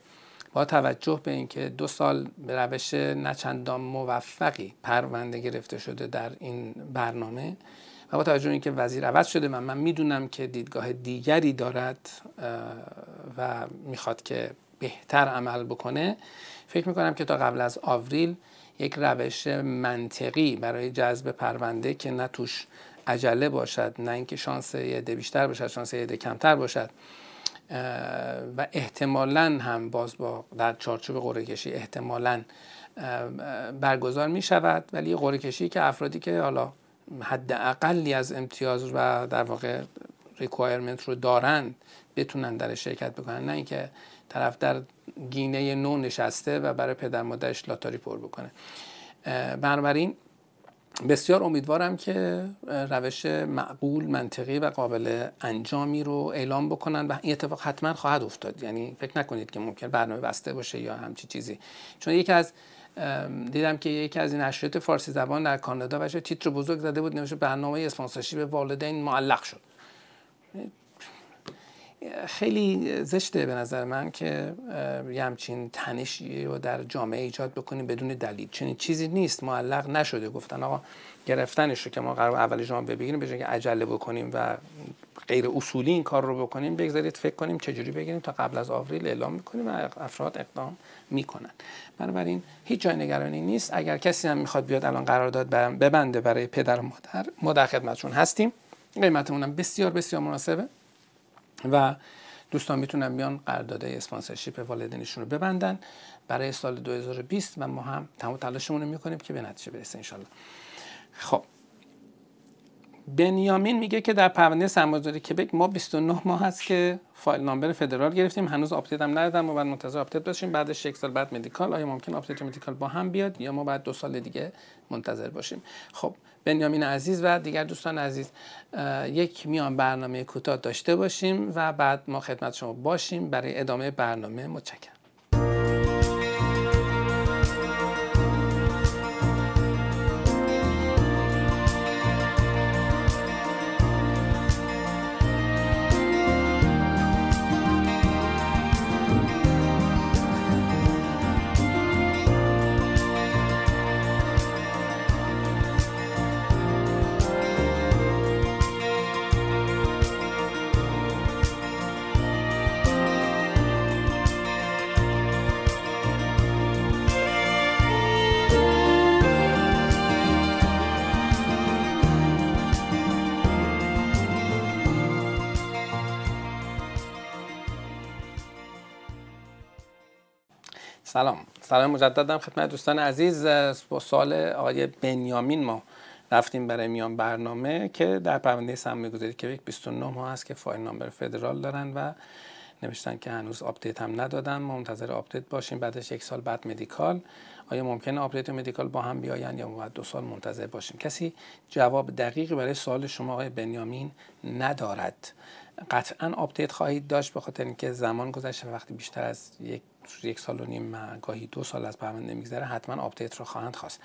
با توجه به اینکه دو سال به روش نچندان موفقی پرونده گرفته شده در این برنامه و با توجه به اینکه وزیر عوض شده من من می‌دونم که دیدگاه دیگری دارد و می‌خواد که بهتر عمل بکنه فکر می‌کنم که تا قبل از آوریل یک روش منطقی برای جذب پرونده که نه توش عجله باشد نه اینکه شانس یه بیشتر باشد شانس یه کمتر باشد و احتمالا هم باز با در چارچوب قرعه کشی احتمالا برگزار می شود. ولی قرعه کشی که افرادی که حالا حد اقلی از امتیاز و در واقع requirement رو دارند بتونن در شرکت بکنن. نه اینکه طرف در گینه نو نشسته و برای پدر مادرش لاتاری پر بکنه. بنابراین بسیار امیدوارم که روش معقول منطقی و قابل انجامی رو اعلام بکنن و این اتفاق حتما خواهد افتاد. یعنی فکر نکنید که ممکن برنامه بسته باشه یا همچی چیزی. چون یکی از دیدم که یکی از این نشریات فارسی زبان در کانادا بچه تیتر بزرگ زده بود نوشته برنامه اسپانسرشیپ والدین معلق شد. خیلی زشته به نظر من که یه همچین تنشی رو در جامعه ایجاد بکنیم بدون دلیل. چنین چیزی نیست. معلق نشده. گفتن آقا گرفتنش رو که ما قرار اول جامعه بگیریم به که عجله بکنیم و غیر اصولی این کار رو بکنیم بگذارید فکر کنیم چجوری بگیریم تا قبل از آوریل اعلام می‌کنیم و افراد اقدام می‌کنن. بنابراین هیچ جای نگرانی نیست. اگر کسی هم می‌خواد بیاد الان قرارداد ببنده برای پدر و مادر ما در خدمتشون هستیم. قیمتمون هم بسیار بسیار مناسبه. و دوستان می‌تونن بیان قرارداد sponsorship والدینشون رو ببندن برای سال 2020 و ما هم تمام تلاشمون رو می‌کنیم که به نتیجه برسه انشالله خب بنیامین میگه که در پرونده سرمایه‌گذاری کبک ما 29 ماه هست که file number فدرال گرفتیم. هنوز update هم ندادم و بعد منتظر update باشیم. بعدش یک سال بعد medical. آیا ممکن update medical با هم بیاد یا ما بعد دو سال دیگه منتظر باشیم؟ خب بنیامین عزیز و دیگر دوستان عزیز یک میان برنامه کوتاه داشته باشیم و بعد ما خدمت شما باشیم. برای ادامه برنامه متشکرم. سلام. سلام مجددم خدمت دوستان عزیز. با سوال آقای بنیامین ما رفتیم برای میان برنامه که در پرونده سرمایه گذاری که 29 ماه هست که file number فدرال دارن و نوشتن که هنوز update هم ندادن. ما منتظر update باشیم. بعدش یک سال بعد medical. آیا ممکنه update medical با هم بیاین یا بعد دو سال منتظر باشیم؟ کسی جواب دقیقی برای سوال شما آقای بنیامین ندارد. قطعا update خواهید داشت به خاطر اینکه زمان گذشته وقتی بیشتر از یک یک سال و نیم گاهی دو سال از پرونده میگذره حتما update رو خواهند خواست.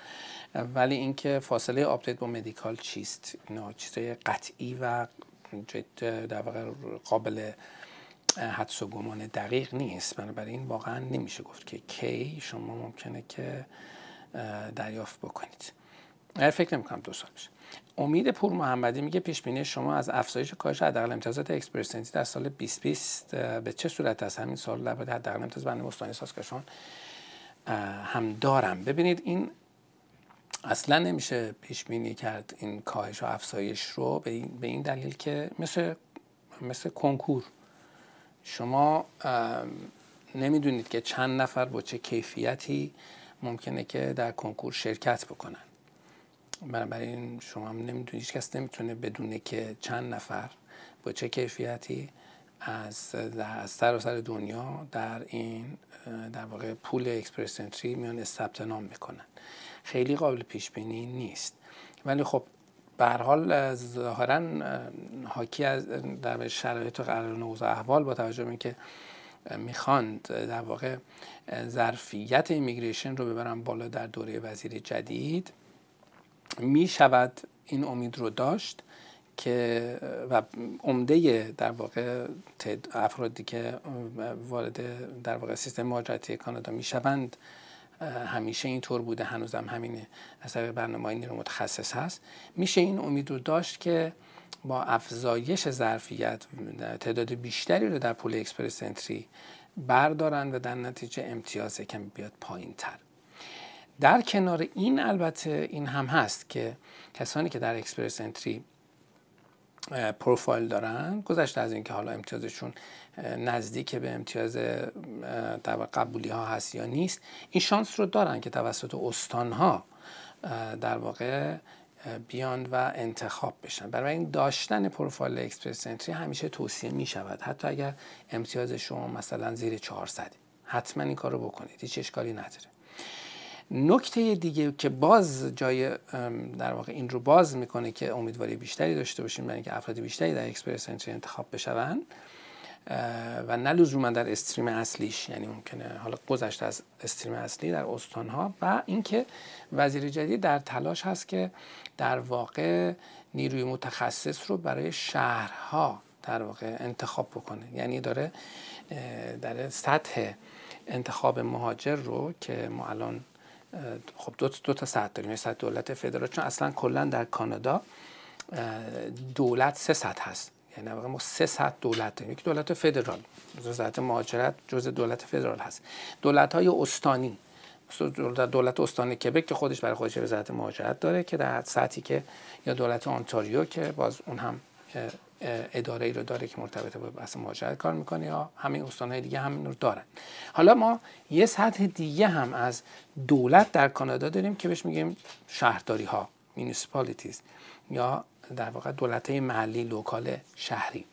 ولی اینکه فاصله update با medical چیست؟ اینا چیزای قطعی و در واقع قابل حدس و گمان دقیق نیست. بنابراین واقعا نمیشه گفت که کی شما ممکنه که دریافت بکنید. فکر نمی کنم دو سال بشه امید پور محمدی میگه پیش بینی شما از افزایش کاهش حداقل امتیازات Express Entry در سال 2020 به چه صورت است؟ همین سال در حداقل امتیاز بند مستانی سازگارشان هم دارم. ببینید این اصلا نمیشه پیش بینی کرد این کاهش و افزایش رو به این, به این دلیل که مثل مثل کنکور. شما نمی‌دونید که چند نفر با چه کیفیتی ممکنه که در کنکور شرکت بکنن. بنابراین شما هم نمی‌دونید هیچ کس نمی‌تونه بدونه که چند نفر با چه کیفیتی از از سر دنیا در این در واقع پول اکسپرس انتری میان ثبت نام می‌کنن. خیلی قابل پیش بینی نیست. ولی خب به هر حال ظاهرا حاکی از در شرایط قرار اوضاع احوال با توجه به اینکه می‌خواند در واقع ظرفیت ایمیگریشن رو ببرن بالا در دوره وزیر جدید می شود این امید رو داشت که و عمده در واقع افرادی که وارد در واقع سیستم مهاجرتی کانادا می شوند همیشه اینطور بوده هنوزم همینه. از طریق برنامه نیرو متخصص هست. میشه این امید رو داشت که با افزایش ظرفیت تعداد بیشتری رو در pool Express Entry بردارن و در نتیجه امتیاز کمی بیاد پایین تر در کنار این البته این هم هست که کسانی که در Express Entry پروفایل دارن گذشته از اینکه حالا امتیازشون نزدیک به امتیاز قبولی ها هست یا نیست این شانس رو دارن که توسط استان ها در واقع بیان و انتخاب بشن. برای این داشتن پروفایل اکسپرس سنتری همیشه توصیه می شود حتی اگر امتیاز شما مثلا زیر 400 حتما این کار رو بکنید هیچ اشکالی نداره. نکته دیگه که باز جای در واقع این رو باز می‌کنه که امیدواری بیشتری داشته باشیم برای اینکه افراد بیشتری در اکسپرس انتری انتخاب بشوند و نه لزوما در استریم اصلیش یعنی ممکنه حالا گذشته از استریم اصلی در استانها و اینکه وزیر جدید در تلاش هست که در واقع نیروی متخصص رو برای شهرها در واقع انتخاب بکنه. یعنی داره در سطح انتخاب مهاجر رو که ما الان خب دو, دو تا سطح داریم سطح دولت فدرال چون اصلا کلا در کانادا دولت سه سطح هست. یعنی واقعا ما سه سطح دولت داریم. یک دولت فدرال. وزارت مهاجرت جزء دولت فدرال هست. دولت های استانی. دولت استانی کبک که خودش برای خودش وزارت مهاجرت داره که در سطحی که یا دولت آنتاریو که باز اون هم اداره ای رو داره که مرتبط با بحث مهاجرت کار می‌کنه یا همین استانهای دیگه همین رو دارن. حالا ما یه سطح دیگه هم از دولت در کانادا داریم که بهش میگیم شهرداری ها municipalities یا در واقع دولت محلی local شهری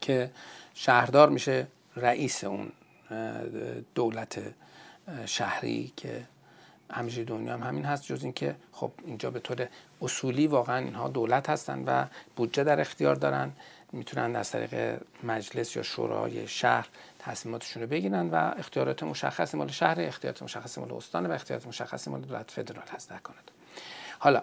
که شهردار میشه رئیس اون دولت شهری که همیشه دنیا هم همین هست جز اینکه خب اینجا به طور اصولی واقعا اینها دولت هستن و بودجه در اختیار دارن. می‌تونن از طریق مجلس یا شورای شهر تصمیماتشون رو بگیرن و اختیارات مشخصی مال شهر اختیارات مشخصی مال استان و اختیارات مشخصی مال دولت فدرال هست در کانادا. حالا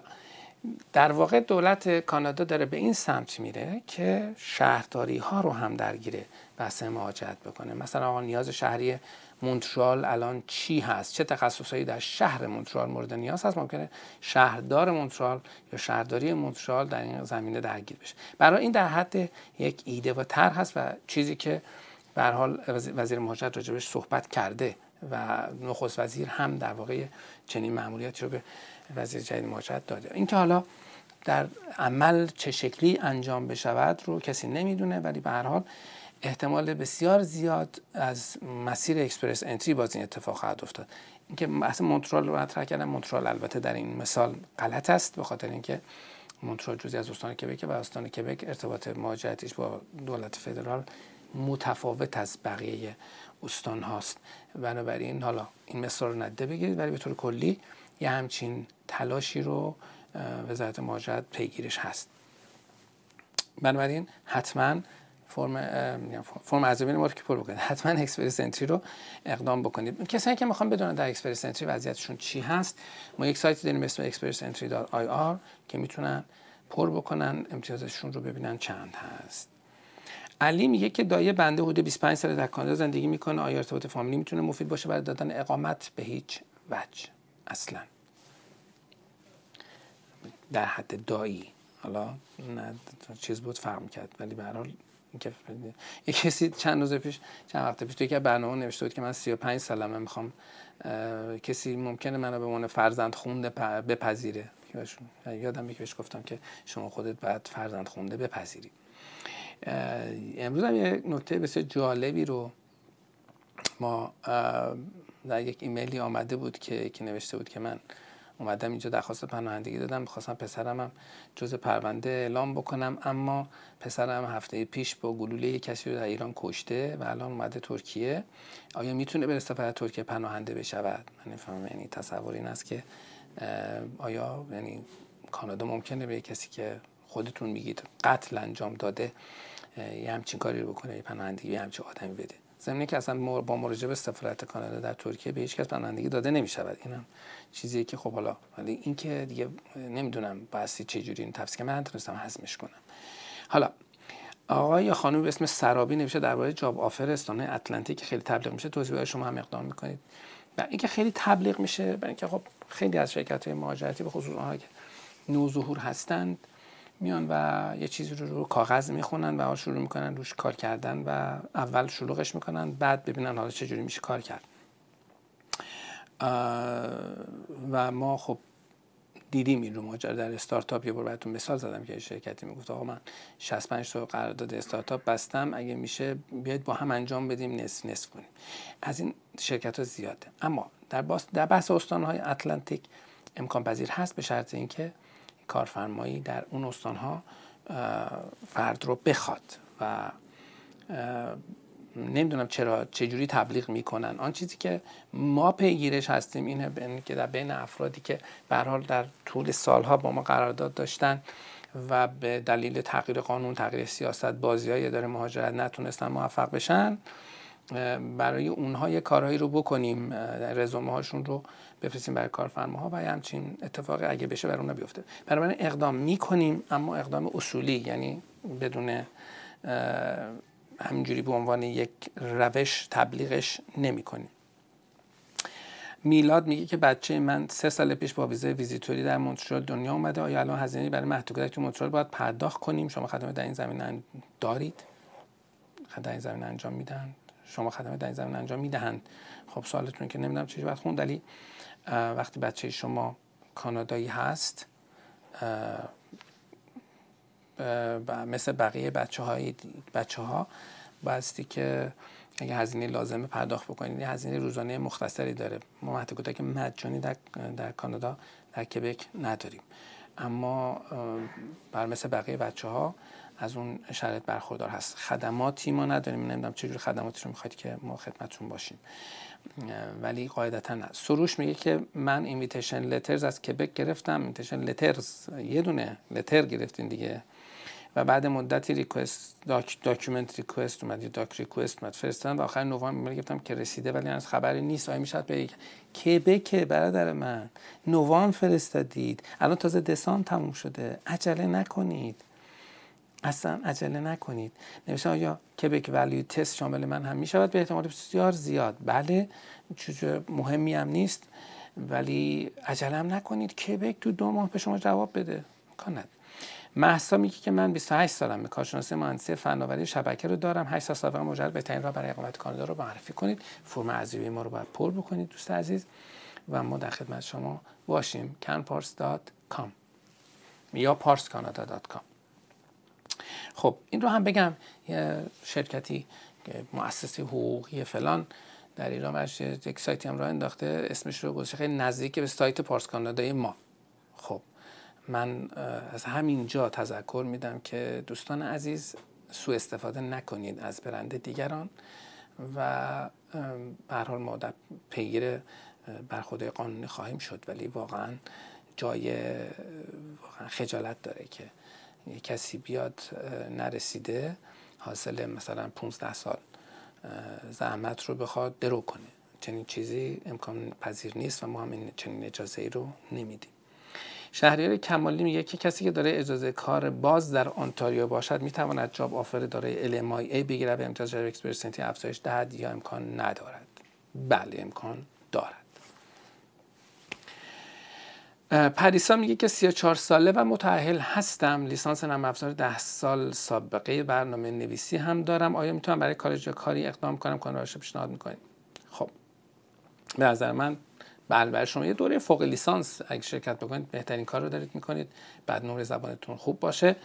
در واقع دولت کانادا داره به این سمت میره که شهرداری ها رو هم درگیر بحث مهاجرت بکنه. مثلا آقا نیاز شهری مونترال الان چی هست؟ چه تخصصهایی در شهر مونترال مورد نیاز هست؟ ممکنه شهردار مونترال یا شهرداری مونترال در این زمینه درگیر بشه. برای این در حد یک ایده و طرح هست و چیزی که به حال وزیر مهاجرت راجبش صحبت کرده و نخست وزیر هم در واقع چنین مأموریتی رو به وزیر جدید مهاجرت داده. اینکه حالا در عمل چه شکلی انجام بشود رو کسی نمی‌دونه ولی به هر حال احتمال بسیار زیاد از مسیر اکسپرس انتری باز این اتفاق خواهد افتاد. اینکه بحث مونترال رو مطرح کردم مونترال البته در این مثال غلط است به خاطر اینکه مونترال جزی از استان کبک و استان کبک ارتباط مهاجرتیش با دولت فدرال متفاوت از بقیه استان هاست. بنابراین حالا این مثال رو نده بگیرید ولی به طور کلی یه همچین تلاشی رو وزارت مهاجرت پیگیرش هست. بنابراین حتما فرم فرم ارزیابی ما رو که پر بکنید. حتما اکسپرس انتری رو اقدام بکنید. کسایی که می‌خوان بدونن در Express Entry وضعیتشون چی هست ما یک سایتی داریم اسم Express Entry که می‌تونن پر بکنن امتیازشون رو ببینن چند هست. علی میگه که دایی بنده حدود 25 سال در کانادا زندگی می‌کنه. آیا ارتباط فامیلی می‌تونه مفید باشه برای دادن اقامت؟ به هیچ وجه. اصلا. در حد دایی. حالا نه چیز بود فهم کرد ولی به حال یه کسی چند روز پیش چند وقت پیش توی که برنامه نوشته بود که من 35 سالمه می‌خوام کسی ممکنه منو به عنوان فرزند خونده بپذیره. یادم بهش گفتم که شما خودت باید فرزند خونده بپذیری. امروز هم یه نکته بسیار جالبی رو ما در یک ایمیلی آمده بود که که نوشته بود که من اومدم اینجا درخواست پناهندگی دادم می‌خواستم پسرم هم جز پرونده اعلام بکنم اما پسرم هفته پیش با گلوله کسی رو در ایران کشته و الان اومده ترکیه. آیا می‌تونه به سفارت ترکیه پناهنده بشود؟ من نفهمم یعنی تصور این است که آیا یعنی کانادا ممکنه به کسی که خودتون میگید قتل انجام داده یه همچین کاری رو بکنه یه پناهندگی یه همچین آدمی بده؟ زمینه که اصلا با مراجعه به سفارت کانادا در ترکیه به هیچ کس پناهندگی داده نمی شود اینم چیزیه که خب حالا ولی این که دیگه نمی‌دونم باستی چه جوری این تفسیر من نتونستم هضمش کنم. حالا آقای یا خانم به اسم سرابی نوشته درباره جاب آفر استانه اتلانتیک خیلی تبلیغ میشه. توضیح شما هم اقدام می‌کنید. و اینکه خیلی تبلیغ میشه برای اینکه خب خیلی از شرکت های مهاجرتی به خصوص آنها که نوظهور هستند میان و یه چیزی رو رو کاغذ می‌خونن و شروع می‌کنن روش کار کردن و اول شلوغش می‌کنن بعد ببینن حالا چجوری میشه کار کرد. و ما خب دیدیم این رو ماجرا در استارتاپ یه بار براتون مثال زدم که شرکتی می‌گفت آقا من 65 تا قرارداد استارتاپ بستم اگه میشه بیاید با هم انجام بدیم نصف نصف کنیم. از این شرکت ها زیاده. اما در, در بحث استان های اتلانتیک امکان پذیر هست به شرط اینکه کارفرمایی در اون استانها فرد رو بخواد و نمی‌دونم چرا چجوری تبلیغ می‌کنن. آن چیزی که ما پیگیرش هستیم اینه که در بین افرادی که به حال در طول سالها با ما قرارداد داشتن و به دلیل تغییر قانون تغییر سیاست بازی های اداره مهاجرت نتونستن موفق بشن برای اونها یه کارهایی رو بکنیم. رزومه هاشون رو بفرستیم برای کارفرماها و همچین اتفاقی اگه بشه برای اونها بیفته. برای اقدام می‌کنیم اما اقدام اصولی یعنی بدون همینجوری به عنوان یک روش تبلیغش نمی کنیم. میلاد میگه که بچه من سه سال پیش با ویزای ویزیتوری در مونترال دنیا اومده. آیا الان هزینه برای مهد کودک تو مونترال باید پرداخت کنیم؟ شما خدمه در این زمینه دارید؟ در این زمینه انجام میدن شما خدمه در این زمینه انجام می‌دهند. خب سوالتون که نمی‌دونم چه باید خوند ولی وقتی بچه شما کانادایی هست مثل بقیه بچه, های بچه ها باستی که اگه هزینه لازمه پرداخت بکنید هزینه روزانه مختصری داره. ما مهد کودک مجانی در, در کانادا در کبک نداریم. اما بر مثل بقیه بچه ها از اون شرط برخوردار هست. خدماتی ما نداریم. نمی‌دونم چجور خدماتی رو می‌خواید که ما خدمتتون باشیم. ولی قاعدتا نه سروش میگه که من invitation letters از کبک گرفتم. invitation letters یه دونه letter گرفتین دیگه. و بعد مدتی request doc document request اومد. یا doc request اومد. فرستادن و آخر نوامبر ایمیل گفتم که رسیده ولی از خبری نیست. آیا می‌شد به کبک برادر من؟ نوامبر فرستادید. الان تازه دسامبر تموم شده. عجله نکنید. اصلا عجله نکنید. نوشته آیا کبک value test شامل من هم می‌شود؟ به احتمال بسیار زیاد. بله چیز مهمی هم نیست. ولی عجله هم نکنید. کبک تو دو ماه به شما جواب بده. کاند محسا میگه که من 28 سالم به کارشناسی مهندسی فناوری شبکه رو دارم. 8 سال سابقه مجرد بهترین راه برای اقامت کانادا رو معرفی کنید. فرم ارزیابی ما رو باید پر بکنید دوست عزیز. و ما در خدمت شما باشیم. canpars.com یا parscanada.com خب این رو هم بگم یه شرکتی مؤسسه حقوقی فلان در ایران یک سایتی هم راه انداخته اسمش رو گذاشته خیلی نزدیک به سایت پارس کانادای ما. خب من از همینجا تذکر میدم که دوستان عزیز سوء استفاده نکنید از برند دیگران و به حال ما در پیگیر برخورد قانونی خواهیم شد ولی واقعا جای واقعا خجالت داره که کسی بیاد نرسیده حاصل مثلا 15 سال زحمت رو بخواد درو کنه. چنین چیزی امکان پذیر نیست و ما هم این چنین اجازه ای رو نمیدیم. شهریار کمالی میگه که کسی که داره اجازه کار باز در آنتاریو باشد می‌تواند job offer داره ای بگیره به امتیاز Express Entry افزایش دهد یا امکان ندارد. بله امکان دارد. پریسا میگه که 34 ساله و متأهل هستم. لیسانس نرم افزار 10 سال سابقه برنامه نویسی هم دارم. آیا می‌تونم برای کار کاری اقدام کنم؟ کنم پیشنهاد می‌کنیم. خب. به نظر من بله برای شما یه دوره فوق لیسانس. اگه شرکت بکنید بهترین کار رو دارید می‌کنید. بعد نمره زبانتون خوب باشه.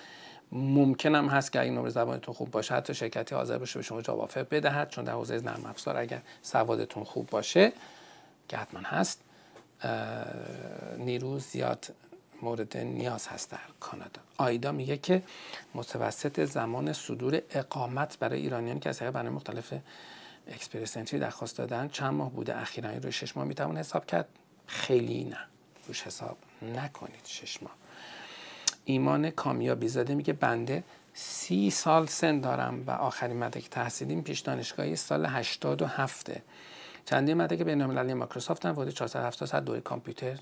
ممکن هم هست که اگه نمره زبانتون خوب باشه حتی شرکتی حاضر باشه به شما جواب بدهد. چون در حوزه نرم افزار اگر سوادتون خوب باشه که حتما هست. نیرو زیاد مورد نیاز هست در کانادا. آیدا میگه که متوسط زمان صدور اقامت برای ایرانیانی که از طریق برنامه مختلف Express Entry درخواست دادن چند ماه بوده اخیرا روی شش ماه می‌توان حساب کرد؟ خیلی نه. روش حساب نکنید شش ماه. ایمان کامیابی زاده میگه بنده سی سال سن دارم و آخرین مدرک تحصیلیم پیش دانشگاهی سال 87 چندین مدرک بین المللی مایکروسافت هم بوده 470 ساعت دوره کامپیوتر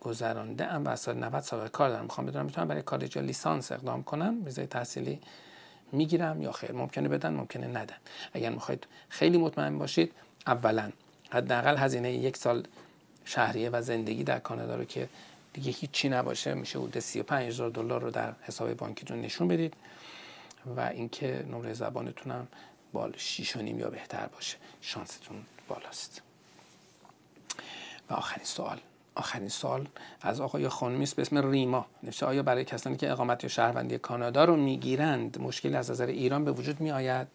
گذرانده ام و از سال 90 سابقه کار دارم می‌خوام بدونم می‌تونم برای کالج یا لیسانس اقدام کنم ویزای تحصیلی می‌گیرم یا خیر؟ ممکنه بدن ممکنه ندن. اگر می‌خواید خیلی مطمئن باشید اولا حداقل هزینه یک سال شهریه و زندگی در کانادا رو که دیگه هیچی نباشه میشه حدود 35 هزار دلار رو در حساب بانکیتون نشون بدید. و اینکه نمره زبانتون هم بال 6 یا بهتر باشه. شانستون بالاست. و آخرین سوال. آخرین سال از آقای خانمی است به اسم ریما. نوشته آیا برای کسانی که اقامت یا شهروندی کانادا رو می‌گیرند مشکلی از نظر ایران به وجود می آید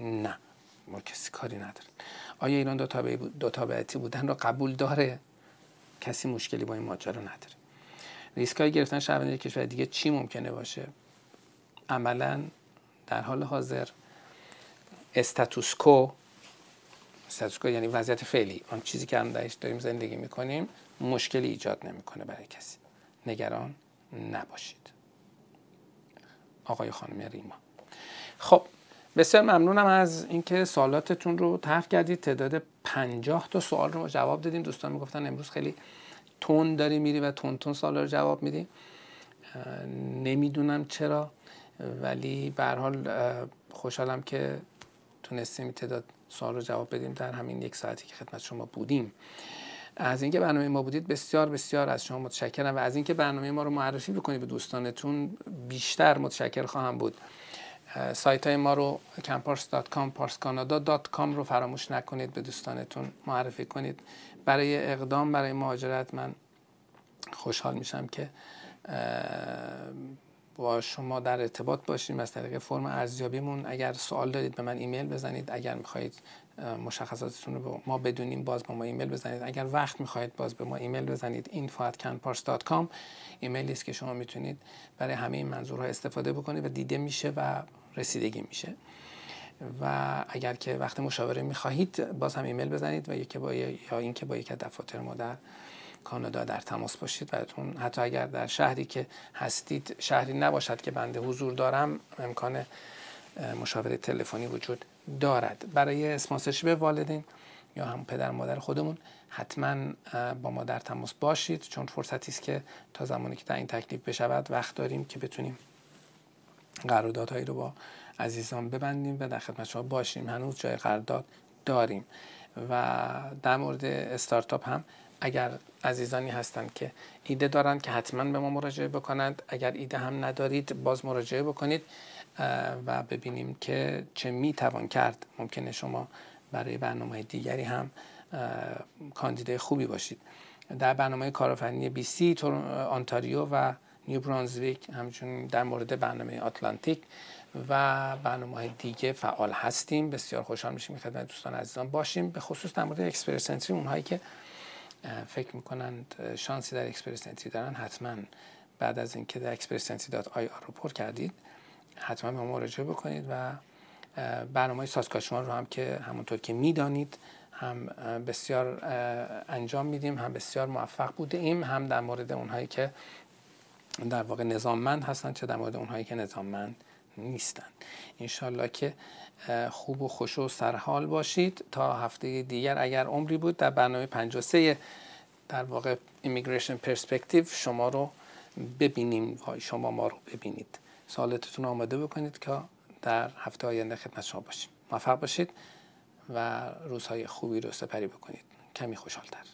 نه. ما کسی کاری نداره آیا ایران دو تابعیتی بودن رو قبول داره؟ کسی مشکلی با این ماجرا نداره. ریسک های گرفتن شهروندی کشور دیگه چی ممکنه باشه؟ عملا در حال حاضر استاتوسکو استاتوسکو یعنی وضعیت فعلی آن چیزی که هم داریم زندگی می‌کنیم مشکلی ایجاد نمی‌کنه برای کسی نگران نباشید آقای خانم ریما خب بسیار ممنونم از اینکه سوالاتتون رو طرح کردید تعداد پنجاه تا سوال رو جواب دادیم دوستان می‌گفتن امروز خیلی تون داری میری و تون تون سوال رو جواب میدی نمی‌دونم چرا ولی به حال خوشحالم که تونستیم تعداد سوال رو جواب بدیم در همین یک ساعتی که خدمت شما بودیم. از اینکه برنامه ما بودید بسیار بسیار از شما متشکرم و از اینکه برنامه ما رو معرفی بکنید به دوستانتون بیشتر متشکر خواهم بود. سایت های ما رو campars.com parscanada.com رو فراموش نکنید به دوستانتون معرفی کنید. برای اقدام برای مهاجرت من خوشحال میشم که با شما در ارتباط باشیم از طریق فرم ارزیابیمون. اگر سوال دارید به من ایمیل بزنید. اگر می‌خواهید مشخصاتتون رو ما بدونیم باز به ما ایمیل بزنید. اگر وقت می‌خواهید باز به ما ایمیل بزنید. info@canpars.com ایمیلی است که شما می‌تونید برای همه این منظورها استفاده بکنید و دیده میشه و رسیدگی میشه. و اگر که وقت مشاوره می‌خواهید باز هم ایمیل بزنید و یا اینکه با یک دفاتر ما در کانادا در تماس باشید براتون. حتی اگر در شهری که هستید شهری نباشد که بنده حضور دارم امکان مشاوره تلفنی وجود دارد. برای اسپانسرشیپ والدین یا هم پدر مادر خودمون حتما با ما در تماس باشید. چون فرصتی است که تا زمانی که این تکلیف بشود وقت داریم که بتونیم قراردادهایی رو با عزیزان ببندیم و در خدمت شما باشیم. هنوز جای قرارداد داریم. و در مورد استارتاپ هم اگر عزیزانی هستند که ایده دارند که حتما به ما مراجعه بکنند. اگر ایده هم ندارید باز مراجعه بکنید و ببینیم که چه می توان کرد. ممکنه شما برای برنامه دیگری هم کاندیدای خوبی باشید. در برنامه کارآفرینی بی سی آنتاریو و نیو برانزویک همچنین در مورد برنامه آتلانتیک و برنامه دیگه فعال هستیم. بسیار خوشحال میشیم خدمت دوستان عزیزان باشیم. به خصوص در مورد اکسپرس اونهایی که فکر می‌کنند شانسی در Express Entry دارن. حتما بعد از اینکه در Express Entry dot ir رو پر کردید حتما به ما مراجعه بکنید و برنامه ساسکاچوان رو هم که همونطور که می‌دانید هم بسیار انجام میدیم هم بسیار موفق بوده ایم هم در مورد اونهایی که در واقع نظاممند هستن چه در مورد اونهایی که نظاممند نیستن. انشالله که خوب و خوش و سرحال باشید. تا هفته دیگر اگر عمری بود در برنامه 53 در واقع ایمیگریشن پرسپکتیو شما رو ببینیم. شما ما رو ببینید. سوالتتون آماده بکنید که در هفته آینده خدمت شما باشیم. موفق باشید و روزهای خوبی رو سپری بکنید. کمی خوشحالتر.